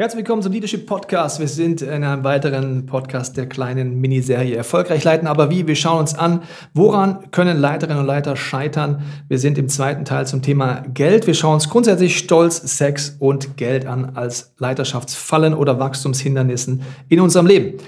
Herzlich willkommen zum Leadership Podcast. Wir sind in einem weiteren Podcast der kleinen Miniserie Erfolgreich leiten, aber wie? Wir schauen uns an, woran können Leiterinnen und Leiter scheitern. Wir sind im zweiten Teil zum Thema Geld. Wir schauen uns grundsätzlich Stolz, Sex und Geld an als Leiterschaftsfallen oder Wachstumshindernissen in unserem Leben.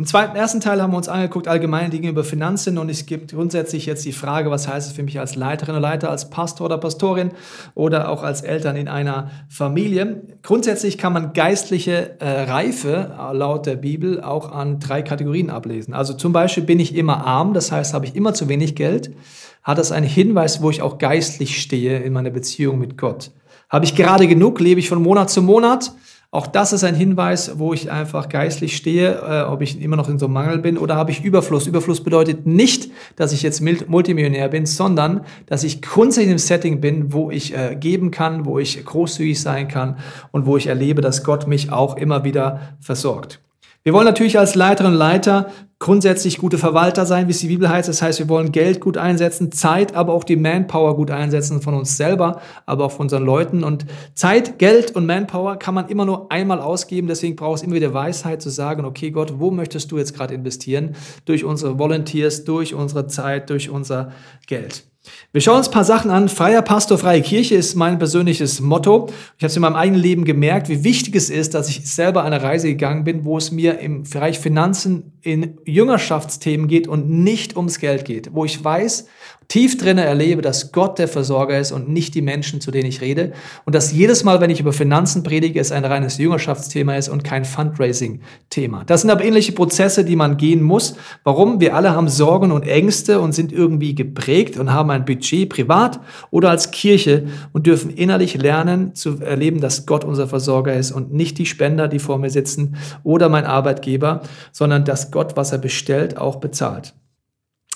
Im zweiten, ersten Teil haben wir uns angeguckt, allgemeine Dinge über Finanzen und es gibt grundsätzlich jetzt die Frage, was heißt es für mich als Leiterin oder Leiter, als Pastor oder Pastorin oder auch als Eltern in einer Familie. Grundsätzlich kann man geistliche äh, Reife äh, laut der Bibel auch an drei Kategorien ablesen. Also zum Beispiel bin ich immer arm, das heißt, habe ich immer zu wenig Geld. Hat das einen Hinweis, wo ich auch geistlich stehe in meiner Beziehung mit Gott? Habe ich gerade genug? Lebe ich von Monat zu Monat? Auch das ist ein Hinweis, wo ich einfach geistlich stehe, äh, ob ich immer noch in so einem Mangel bin oder habe ich Überfluss. Überfluss bedeutet nicht, dass ich jetzt Multimillionär bin, sondern dass ich grundsätzlich im Setting bin, wo ich äh, geben kann, wo ich großzügig sein kann und wo ich erlebe, dass Gott mich auch immer wieder versorgt. Wir wollen natürlich als Leiterinnen und Leiter grundsätzlich gute Verwalter sein, wie es die Bibel heißt. Das heißt, wir wollen Geld gut einsetzen, Zeit, aber auch die Manpower gut einsetzen von uns selber, aber auch von unseren Leuten. Und Zeit, Geld und Manpower kann man immer nur einmal ausgeben. Deswegen braucht es immer wieder Weisheit zu sagen, okay Gott, wo möchtest du jetzt gerade investieren? Durch unsere Volunteers, durch unsere Zeit, durch unser Geld. Wir schauen uns ein paar Sachen an. Freier Pastor, freie Kirche ist mein persönliches Motto. Ich habe es in meinem eigenen Leben gemerkt, wie wichtig es ist, dass ich selber eine Reise gegangen bin, wo es mir im Bereich Finanzen in Jüngerschaftsthemen geht und nicht ums Geld geht. Wo ich weiß, tief drinnen erlebe, dass Gott der Versorger ist und nicht die Menschen, zu denen ich rede. Und dass jedes Mal, wenn ich über Finanzen predige, es ein reines Jüngerschaftsthema ist und kein Fundraising-Thema. Das sind aber ähnliche Prozesse, die man gehen muss. Warum? Wir alle haben Sorgen und Ängste und sind irgendwie geprägt und haben ein Budget privat oder als Kirche und dürfen innerlich lernen zu erleben, dass Gott unser Versorger ist und nicht die Spender, die vor mir sitzen oder mein Arbeitgeber, sondern dass Gott, was er bestellt, auch bezahlt.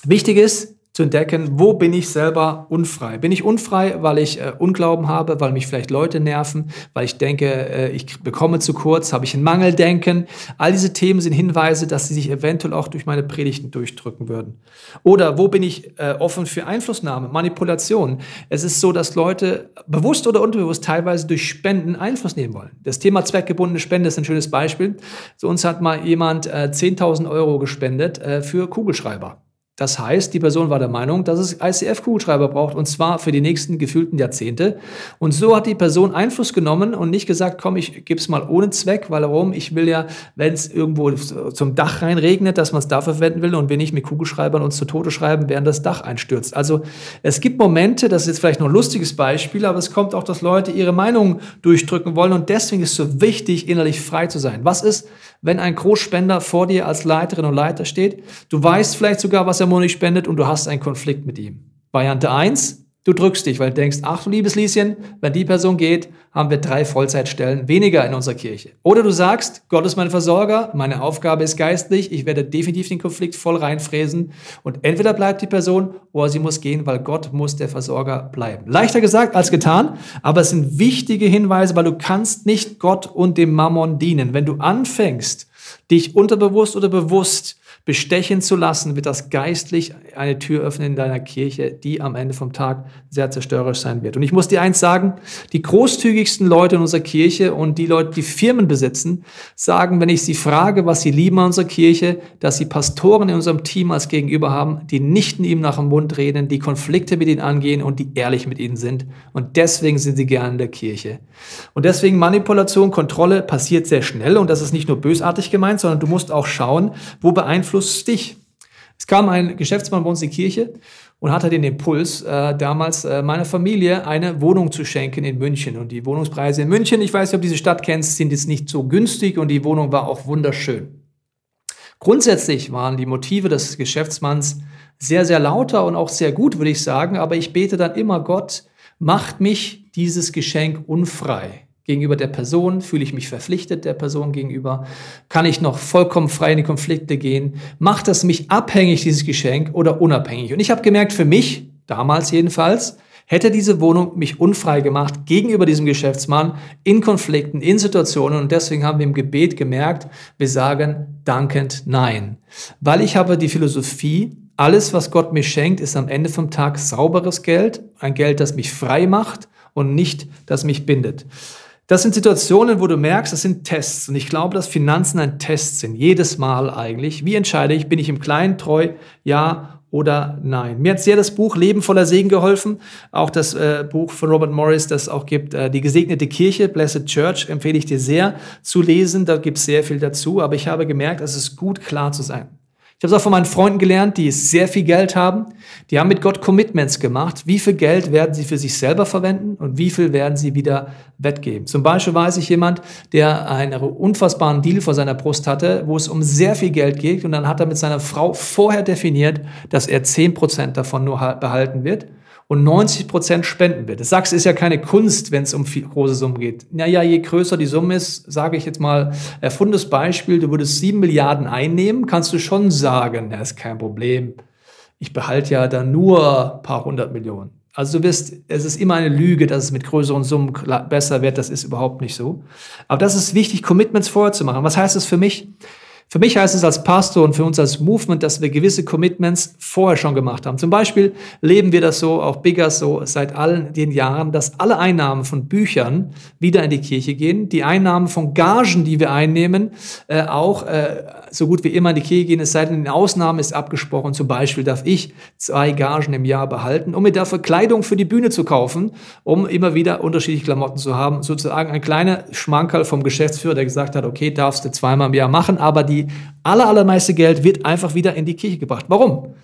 Wichtig ist, zu entdecken, wo bin ich selber unfrei? Bin ich unfrei, weil ich äh, Unglauben habe, weil mich vielleicht Leute nerven, weil ich denke, äh, ich bekomme zu kurz, habe ich ein Mangeldenken? All diese Themen sind Hinweise, dass sie sich eventuell auch durch meine Predigten durchdrücken würden. Oder wo bin ich äh, offen für Einflussnahme, Manipulation? Es ist so, dass Leute bewusst oder unbewusst teilweise durch Spenden Einfluss nehmen wollen. Das Thema zweckgebundene Spende ist ein schönes Beispiel. Zu uns hat mal jemand äh, 10.000 Euro gespendet äh, für Kugelschreiber. Das heißt, die Person war der Meinung, dass es ICF-Kugelschreiber braucht und zwar für die nächsten gefühlten Jahrzehnte. Und so hat die Person Einfluss genommen und nicht gesagt, komm, ich gebe es mal ohne Zweck, weil warum? Ich will ja, wenn es irgendwo zum Dach rein regnet, dass man es dafür verwenden will und wir nicht mit Kugelschreibern uns zu Tode schreiben, während das Dach einstürzt. Also es gibt Momente, das ist jetzt vielleicht noch ein lustiges Beispiel, aber es kommt auch, dass Leute ihre Meinung durchdrücken wollen und deswegen ist es so wichtig, innerlich frei zu sein. Was ist, wenn ein Großspender vor dir als Leiterin und Leiter steht? Du weißt vielleicht sogar, was er monatlich spendet und du hast einen Konflikt mit ihm. Variante 1, du drückst dich, weil du denkst, ach du liebes Lieschen, wenn die Person geht, haben wir drei Vollzeitstellen weniger in unserer Kirche. Oder du sagst, Gott ist mein Versorger, meine Aufgabe ist geistlich, ich werde definitiv den Konflikt voll reinfräsen und entweder bleibt die Person oder sie muss gehen, weil Gott muss der Versorger bleiben. Leichter gesagt als getan, aber es sind wichtige Hinweise, weil du kannst nicht Gott und dem Mammon dienen. Wenn du anfängst, dich unterbewusst oder bewusst bestechen zu lassen, wird das geistlich eine Tür öffnen in deiner Kirche, die am Ende vom Tag sehr zerstörerisch sein wird. Und ich muss dir eins sagen, die großzügigsten Leute in unserer Kirche und die Leute, die Firmen besitzen, sagen, wenn ich sie frage, was sie lieben an unserer Kirche, dass sie Pastoren in unserem Team als Gegenüber haben, die nicht in ihm nach dem Mund reden, die Konflikte mit ihnen angehen und die ehrlich mit ihnen sind. Und deswegen sind sie gerne in der Kirche. Und deswegen Manipulation, Kontrolle passiert sehr schnell und das ist nicht nur bösartig gemeint, sondern du musst auch schauen, wo beeinflusst dich? Es kam ein Geschäftsmann bei uns in die Kirche und hatte den Impuls, äh, damals äh, meiner Familie eine Wohnung zu schenken in München. Und die Wohnungspreise in München, ich weiß nicht, ob du diese Stadt kennst, sind jetzt nicht so günstig und die Wohnung war auch wunderschön. Grundsätzlich waren die Motive des Geschäftsmanns sehr, sehr lauter und auch sehr gut, würde ich sagen, aber ich bete dann immer, Gott, macht mich dieses Geschenk unfrei gegenüber der Person? Fühle ich mich verpflichtet der Person gegenüber? Kann ich noch vollkommen frei in die Konflikte gehen? Macht das mich abhängig, dieses Geschenk, oder unabhängig? Und ich habe gemerkt, für mich, damals jedenfalls, hätte diese Wohnung mich unfrei gemacht gegenüber diesem Geschäftsmann in Konflikten, in Situationen. Und deswegen haben wir im Gebet gemerkt, wir sagen dankend Nein. Weil ich habe die Philosophie, alles, was Gott mir schenkt, ist am Ende vom Tag sauberes Geld, ein Geld, das mich frei macht und nicht, das mich bindet. Das sind Situationen, wo du merkst, das sind Tests. Und ich glaube, dass Finanzen ein Test sind. Jedes Mal eigentlich. Wie entscheide ich, bin ich im Kleinen treu? Ja oder nein? Mir hat sehr das Buch Leben voller Segen geholfen. Auch das äh, Buch von Robert Morris, das auch gibt, äh, Die gesegnete Kirche, Blessed Church, empfehle ich dir sehr zu lesen. Da gibt es sehr viel dazu. Aber ich habe gemerkt, es ist gut, klar zu sein. Ich habe es auch von meinen Freunden gelernt, die sehr viel Geld haben. Die haben mit Gott Commitments gemacht. Wie viel Geld werden sie für sich selber verwenden und wie viel werden sie wieder wettgeben? Zum Beispiel weiß ich jemand, der einen unfassbaren Deal vor seiner Brust hatte, wo es um sehr viel Geld geht und dann hat er mit seiner Frau vorher definiert, dass er 10% davon nur behalten wird und 90 Prozent spenden wird. Das sagst ist ja keine Kunst, wenn es um viel, große Summen geht. Naja, je größer die Summe ist, sage ich jetzt mal, erfundenes Beispiel, du würdest sieben Milliarden einnehmen, kannst du schon sagen, das ist kein Problem. Ich behalte ja dann nur ein paar hundert Millionen. Also du wirst, es ist immer eine Lüge, dass es mit größeren Summen besser wird. Das ist überhaupt nicht so. Aber das ist wichtig, Commitments vorher zu machen. Was heißt das für mich? Für mich heißt es als Pastor und für uns als Movement, dass wir gewisse Commitments vorher schon gemacht haben. Zum Beispiel leben wir das so, auch Bigger so, seit allen den Jahren, dass alle Einnahmen von Büchern wieder in die Kirche gehen. Die Einnahmen von Gagen, die wir einnehmen, äh, auch äh, so gut wie immer in die Kirche gehen, es sei denn, in Ausnahmen ist abgesprochen. Zum Beispiel darf ich zwei Gagen im Jahr behalten, um mir dafür Kleidung für die Bühne zu kaufen, um immer wieder unterschiedliche Klamotten zu haben. Sozusagen ein kleiner Schmankerl vom Geschäftsführer, der gesagt hat, okay, darfst du zweimal im Jahr machen, aber die aller, allermeiste Geld wird einfach wieder in die Kirche gebracht. Warum?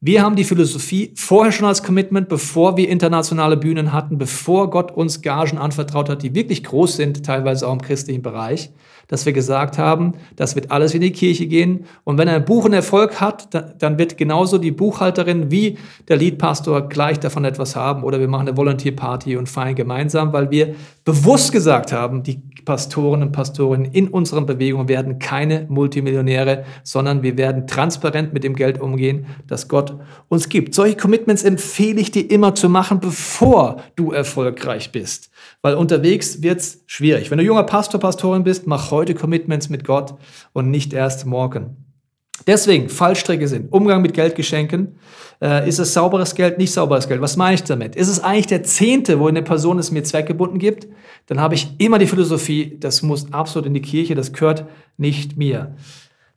Wir haben die Philosophie vorher schon als Commitment, bevor wir internationale Bühnen hatten, bevor Gott uns Gagen anvertraut hat, die wirklich groß sind, teilweise auch im christlichen Bereich, dass wir gesagt haben, das wird alles in die Kirche gehen. Und wenn ein Buch einen Erfolg hat, dann wird genauso die Buchhalterin wie der Leadpastor gleich davon etwas haben. Oder wir machen eine Volunteer Party und feiern gemeinsam, weil wir bewusst gesagt haben, die Pastoren und Pastorinnen in unseren Bewegungen werden keine Multimillionäre, sondern wir werden transparent mit dem Geld umgehen, das Gott uns gibt. Solche Commitments empfehle ich dir immer zu machen, bevor du erfolgreich bist. Weil unterwegs wird es schwierig. Wenn du junger Pastor, Pastorin bist, mach heute Commitments mit Gott und nicht erst morgen. Deswegen, Fallstricke sind Umgang mit Geldgeschenken. Äh, ist es sauberes Geld, nicht sauberes Geld? Was meine ich damit? Ist es eigentlich der Zehnte, wo eine Person es mir zweckgebunden gibt? Dann habe ich immer die Philosophie, das muss absolut in die Kirche, das gehört nicht mir.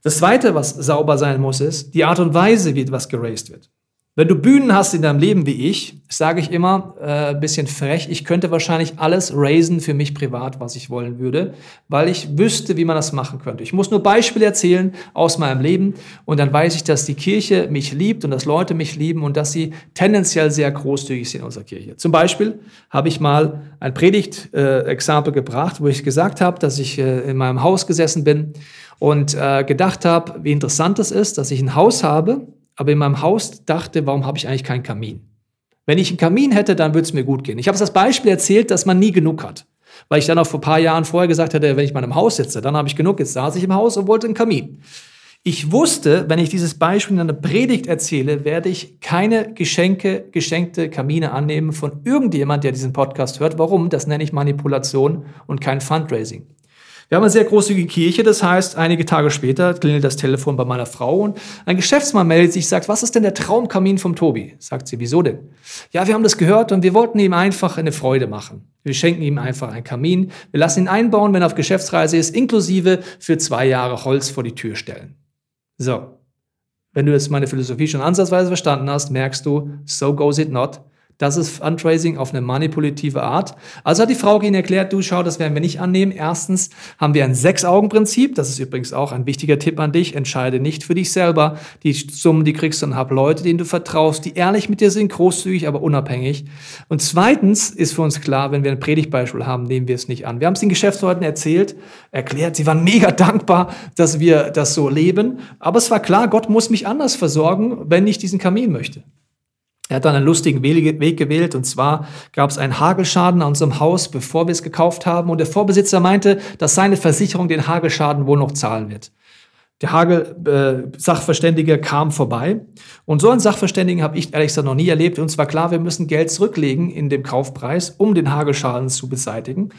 Das Zweite, was sauber sein muss, ist die Art und Weise, wie etwas geraced wird. Wenn du Bühnen hast in deinem Leben wie ich, sage ich immer, äh, bisschen frech, ich könnte wahrscheinlich alles raisen für mich privat, was ich wollen würde, weil ich wüsste, wie man das machen könnte. Ich muss nur Beispiele erzählen aus meinem Leben und dann weiß ich, dass die Kirche mich liebt und dass Leute mich lieben und dass sie tendenziell sehr großzügig sind in unserer Kirche. Zum Beispiel habe ich mal ein Predigt-Exempel äh, gebracht, wo ich gesagt habe, dass ich äh, in meinem Haus gesessen bin und äh, gedacht habe, wie interessant es ist, dass ich ein Haus habe, aber in meinem Haus dachte, warum habe ich eigentlich keinen Kamin? Wenn ich einen Kamin hätte, dann würde es mir gut gehen. Ich habe das Beispiel erzählt, dass man nie genug hat. Weil ich dann auch vor ein paar Jahren vorher gesagt hatte, wenn ich mal im Haus sitze, dann habe ich genug. Jetzt saß ich im Haus und wollte einen Kamin. Ich wusste, wenn ich dieses Beispiel in einer Predigt erzähle, werde ich keine Geschenke, geschenkte Kamine annehmen von irgendjemand, der diesen Podcast hört. Warum? Das nenne ich Manipulation und kein Fundraising. Wir haben eine sehr großzügige Kirche, das heißt, einige Tage später klingelt das Telefon bei meiner Frau und ein Geschäftsmann meldet sich, sagt, was ist denn der Traumkamin vom Tobi? Sagt sie, wieso denn? Ja, wir haben das gehört und wir wollten ihm einfach eine Freude machen. Wir schenken ihm einfach einen Kamin. Wir lassen ihn einbauen, wenn er auf Geschäftsreise ist, inklusive für zwei Jahre Holz vor die Tür stellen. So. Wenn du jetzt meine Philosophie schon ansatzweise verstanden hast, merkst du, so goes it not. Das ist Fundraising auf eine manipulative Art. Also hat die Frau ihnen erklärt, du schau, das werden wir nicht annehmen. Erstens haben wir ein Sechs-Augen-Prinzip. Das ist übrigens auch ein wichtiger Tipp an dich. Entscheide nicht für dich selber. Die Summen, die kriegst du und hab Leute, denen du vertraust, die ehrlich mit dir sind, großzügig, aber unabhängig. Und zweitens ist für uns klar, wenn wir ein Predigtbeispiel haben, nehmen wir es nicht an. Wir haben es den Geschäftsleuten erzählt, erklärt. Sie waren mega dankbar, dass wir das so leben. Aber es war klar, Gott muss mich anders versorgen, wenn ich diesen Kamin möchte. Er hat dann einen lustigen Weg gewählt und zwar gab es einen Hagelschaden an unserem Haus, bevor wir es gekauft haben und der Vorbesitzer meinte, dass seine Versicherung den Hagelschaden wohl noch zahlen wird. Der Hagel-Sachverständige äh, kam vorbei. Und so einen Sachverständigen habe ich ehrlich gesagt noch nie erlebt. Und zwar klar, wir müssen Geld zurücklegen in dem Kaufpreis, um den Hagelschaden zu beseitigen.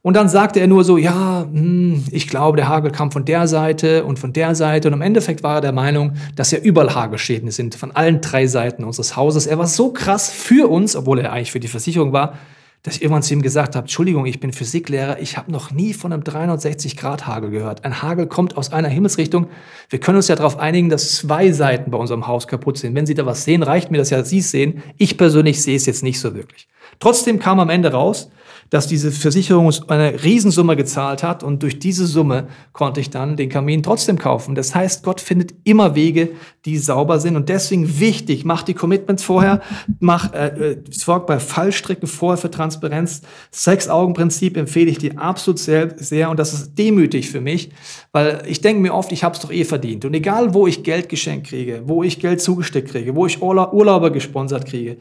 Und dann sagte er nur so, ja, hm, ich glaube, der Hagel kam von der Seite und von der Seite. Und im Endeffekt war er der Meinung, dass ja überall Hagelschäden sind, von allen drei Seiten unseres Hauses. Er war so krass für uns, obwohl er eigentlich für die Versicherung war, dass ich irgendwann zu ihm gesagt habe, Entschuldigung, ich bin Physiklehrer, ich habe noch nie von einem 360-Grad-Hagel gehört. Ein Hagel kommt aus einer Himmelsrichtung. Wir können uns ja darauf einigen, dass zwei Seiten bei unserem Haus kaputt sind. Wenn Sie da was sehen, reicht mir das ja, Sie es sehen. Ich persönlich sehe es jetzt nicht so wirklich. Trotzdem kam am Ende raus, dass diese Versicherung eine Riesensumme gezahlt hat und durch diese Summe konnte ich dann den Kamin trotzdem kaufen. Das heißt, Gott findet immer Wege, die sauber sind und deswegen wichtig, mach die Commitments vorher, mach, äh, äh sorg bei Fallstricken vorher für Transparenz. Sechs-Augen-Prinzip empfehle ich dir absolut sehr, sehr und das ist demütig für mich, weil ich denke mir oft, ich habe es doch eh verdient und egal, wo ich Geld geschenkt kriege, wo ich Geld zugesteckt kriege, wo ich Urlauber gesponsert kriege,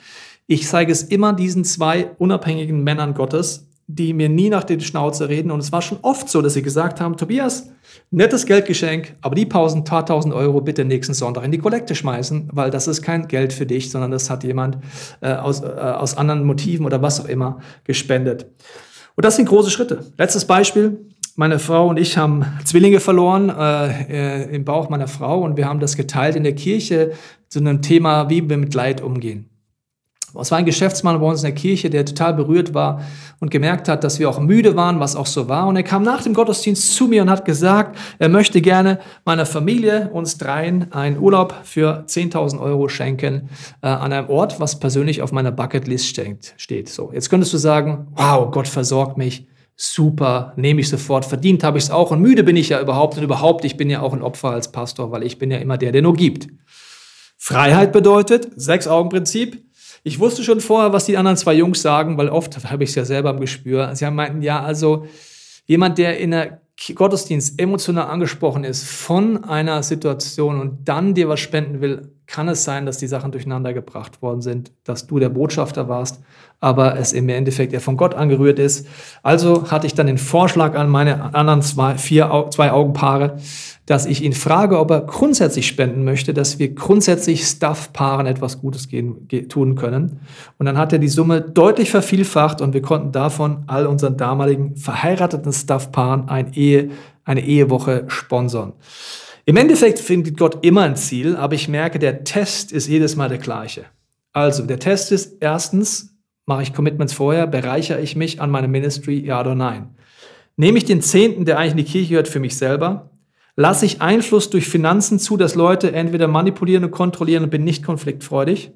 ich zeige es immer diesen zwei unabhängigen Männern Gottes, die mir nie nach den Schnauze reden. Und es war schon oft so, dass sie gesagt haben, Tobias, nettes Geldgeschenk, aber die tausend, paar tausend Euro bitte nächsten Sonntag in die Kollekte schmeißen, weil das ist kein Geld für dich, sondern das hat jemand äh, aus, äh, aus anderen Motiven oder was auch immer gespendet. Und das sind große Schritte. Letztes Beispiel. Meine Frau und ich haben Zwillinge verloren äh, äh im Bauch meiner Frau und wir haben das geteilt in der Kirche zu einem Thema, wie wir mit Leid umgehen. Es war ein Geschäftsmann bei uns in der Kirche, der total berührt war und gemerkt hat, dass wir auch müde waren, was auch so war. Und er kam nach dem Gottesdienst zu mir und hat gesagt, er möchte gerne meiner Familie, uns dreien, einen Urlaub für 10.000 Euro schenken äh, an einem Ort, was persönlich auf meiner Bucketlist steht. So, jetzt könntest du sagen, wow, Gott versorgt mich. Super, nehme ich sofort. Verdient habe ich es auch. Und müde bin ich ja überhaupt. Und überhaupt, ich bin ja auch ein Opfer als Pastor, weil ich bin ja immer der, der nur gibt. Freiheit bedeutet, Sechs-Augen-Prinzip, ich wusste schon vorher, was die anderen zwei Jungs sagen, weil oft habe ich es ja selber im Gespür. Sie meinten, ja, also jemand, der in der Gottesdienst emotional angesprochen ist von einer Situation und dann dir was spenden will, kann es sein, dass die Sachen durcheinander gebracht worden sind, dass du der Botschafter warst, aber es im Endeffekt er von Gott angerührt ist. Also hatte ich dann den Vorschlag an meine anderen zwei, vier, zwei Augenpaare, dass ich ihn frage, ob er grundsätzlich spenden möchte, dass wir grundsätzlich Staff-Paaren etwas Gutes gehen, tun können. Und dann hat er die Summe deutlich vervielfacht und wir konnten davon all unseren damaligen verheirateten Staff-Paaren ein Ehe, eine Ehewoche sponsern. Im Endeffekt findet Gott immer ein Ziel, aber ich merke, der Test ist jedes Mal der gleiche. Also, der Test ist erstens, mache ich Commitments vorher, bereichere ich mich an meinem Ministry, ja oder nein. Nehme ich den Zehnten, der eigentlich in die Kirche gehört, für mich selber? Lasse ich Einfluss durch Finanzen zu, dass Leute entweder manipulieren und kontrollieren und bin nicht konfliktfreudig?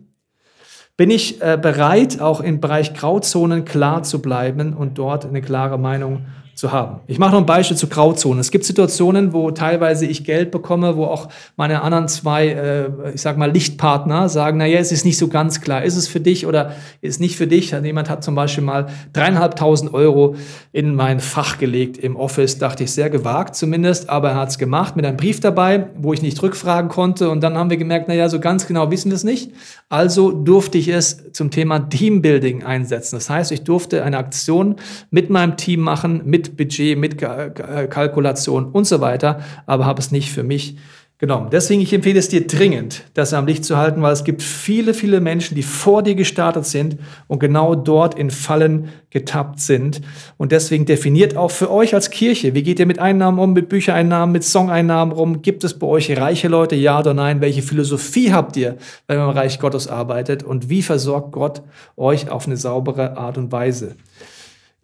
Bin ich äh, bereit, auch im Bereich Grauzonen klar zu bleiben und dort eine klare Meinung zu haben. Ich mache noch ein Beispiel zu Grauzonen. Es gibt Situationen, wo teilweise ich Geld bekomme, wo auch meine anderen zwei, äh, ich sag mal, Lichtpartner sagen, naja, es ist nicht so ganz klar, ist es für dich oder ist nicht für dich? Jemand hat zum Beispiel mal dreieinhalbtausend Euro in mein Fach gelegt im Office, dachte ich, sehr gewagt zumindest, aber er hat es gemacht mit einem Brief dabei, wo ich nicht rückfragen konnte und dann haben wir gemerkt, naja, so ganz genau wissen wir es nicht. Also durfte ich es zum Thema Teambuilding einsetzen. Das heißt, ich durfte eine Aktion mit meinem Team machen, mit mit Budget, mit Kalkulation und so weiter, aber habe es nicht für mich genommen. Deswegen, ich empfehle es dir dringend, das am Licht zu halten, weil es gibt viele, viele Menschen, die vor dir gestartet sind und genau dort in Fallen getappt sind. Und deswegen definiert auch für euch als Kirche, wie geht ihr mit Einnahmen um, mit Büchereinnahmen, mit Songeinnahmen rum? Gibt es bei euch reiche Leute, ja oder nein? Welche Philosophie habt ihr, wenn man im Reich Gottes arbeitet? Und wie versorgt Gott euch auf eine saubere Art und Weise?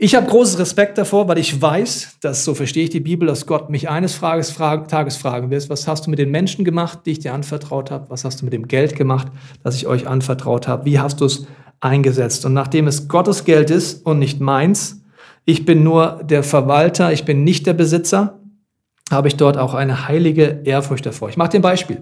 Ich habe großen Respekt davor, weil ich weiß, dass, so verstehe ich die Bibel, dass Gott mich eines Frages, Frage, Tages fragen wird, was hast du mit den Menschen gemacht, die ich dir anvertraut habe? Was hast du mit dem Geld gemacht, das ich euch anvertraut habe? Wie hast du es eingesetzt? Und nachdem es Gottes Geld ist und nicht meins, ich bin nur der Verwalter, ich bin nicht der Besitzer, habe ich dort auch eine heilige Ehrfurcht davor. Ich mache dir ein Beispiel.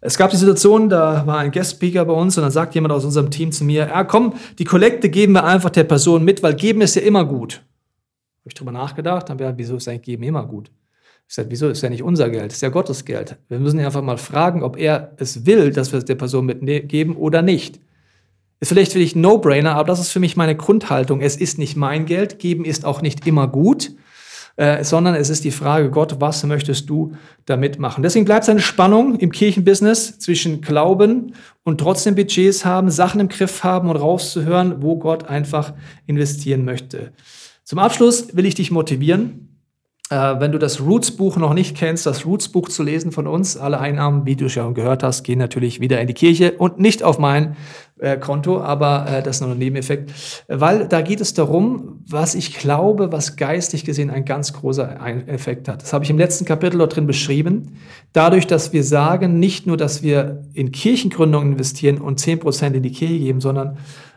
Es gab die Situation, da war ein Guest-Speaker bei uns und dann sagt jemand aus unserem Team zu mir, ja komm, die Kollekte geben wir einfach der Person mit, weil geben ist ja immer gut. Habe ich drüber nachgedacht, dann wäre, wieso ist eigentlich geben immer gut? Ich sage, wieso ist ja nicht unser Geld, ist ja Gottes Geld. Wir müssen einfach mal fragen, ob er es will, dass wir es der Person mitgeben oder nicht. Ist vielleicht für dich ein No-Brainer, aber das ist für mich meine Grundhaltung. Es ist nicht mein Geld, geben ist auch nicht immer gut. Äh, sondern es ist die Frage, Gott, was möchtest du damit machen? Deswegen bleibt es eine Spannung im Kirchenbusiness zwischen Glauben und trotzdem Budgets haben, Sachen im Griff haben und rauszuhören, wo Gott einfach investieren möchte. Zum Abschluss will ich dich motivieren. Äh, wenn du das Roots-Buch noch nicht kennst, das Roots-Buch zu lesen von uns, alle Einnahmen, wie du schon gehört hast, gehen natürlich wieder in die Kirche und nicht auf mein äh, Konto, aber äh, das ist nur ein Nebeneffekt, weil da geht es darum, was ich glaube, was geistig gesehen ein ganz großer Effekt hat. Das habe ich im letzten Kapitel dort drin beschrieben. Dadurch, dass wir sagen, nicht nur, dass wir in Kirchengründung investieren und 10% in die Kirche geben, sondern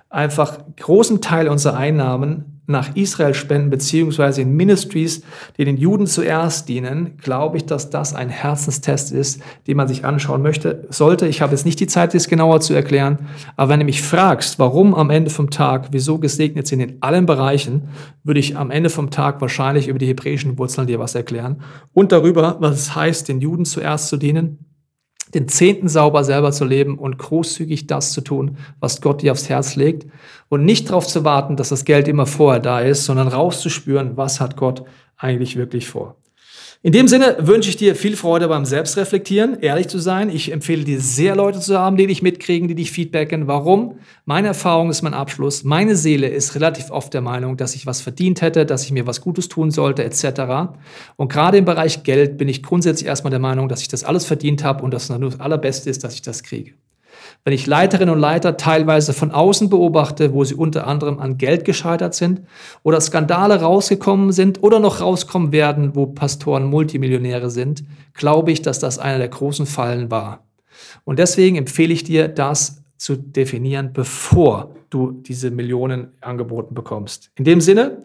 einfach großen Teil unserer Einnahmen nach Israel spenden, beziehungsweise in Ministries, die den Juden zuerst dienen, glaube ich, dass das ein Herzenstest ist, den man sich anschauen möchte, sollte. Ich habe jetzt nicht die Zeit, das genauer zu erklären, aber wenn du mich fragst, warum am Ende vom Tag wir so gesegnet sind in allen Bereichen, würde ich am Ende vom Tag wahrscheinlich über die hebräischen Wurzeln dir was erklären und darüber, was es heißt, den Juden zuerst zu dienen den Zehnten sauber selber zu leben und großzügig das zu tun, was Gott dir aufs Herz legt und nicht darauf zu warten, dass das Geld immer vorher da ist, sondern rauszuspüren, was hat Gott eigentlich wirklich vor. In dem Sinne wünsche ich dir viel Freude beim Selbstreflektieren, ehrlich zu sein. Ich empfehle dir sehr Leute zu haben, die dich mitkriegen, die dich feedbacken. Warum? Meine Erfahrung ist mein Abschluss. Meine Seele ist relativ oft der Meinung, dass ich was verdient hätte, dass ich mir was Gutes tun sollte, etc. Und gerade im Bereich Geld bin ich grundsätzlich erstmal der Meinung, dass ich das alles verdient habe und dass nur das Allerbeste ist, dass ich das kriege. Wenn ich Leiterinnen und Leiter teilweise von außen beobachte, wo sie unter anderem an Geld gescheitert sind oder Skandale rausgekommen sind oder noch rauskommen werden, wo Pastoren Multimillionäre sind, glaube ich, dass das einer der großen Fallen war. Und deswegen empfehle ich dir, das zu definieren, bevor du diese Millionen angeboten bekommst. In dem Sinne,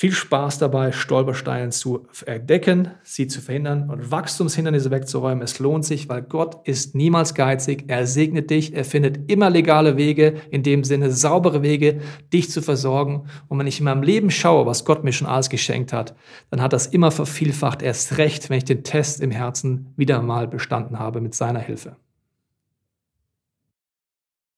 viel Spaß dabei, Stolpersteine zu entdecken, sie zu verhindern und Wachstumshindernisse wegzuräumen. Es lohnt sich, weil Gott ist niemals geizig. Er segnet dich. Er findet immer legale Wege, in dem Sinne saubere Wege, dich zu versorgen. Und wenn ich in meinem Leben schaue, was Gott mir schon alles geschenkt hat, dann hat das immer vervielfacht. Erst recht, wenn ich den Test im Herzen wieder mal bestanden habe mit seiner Hilfe.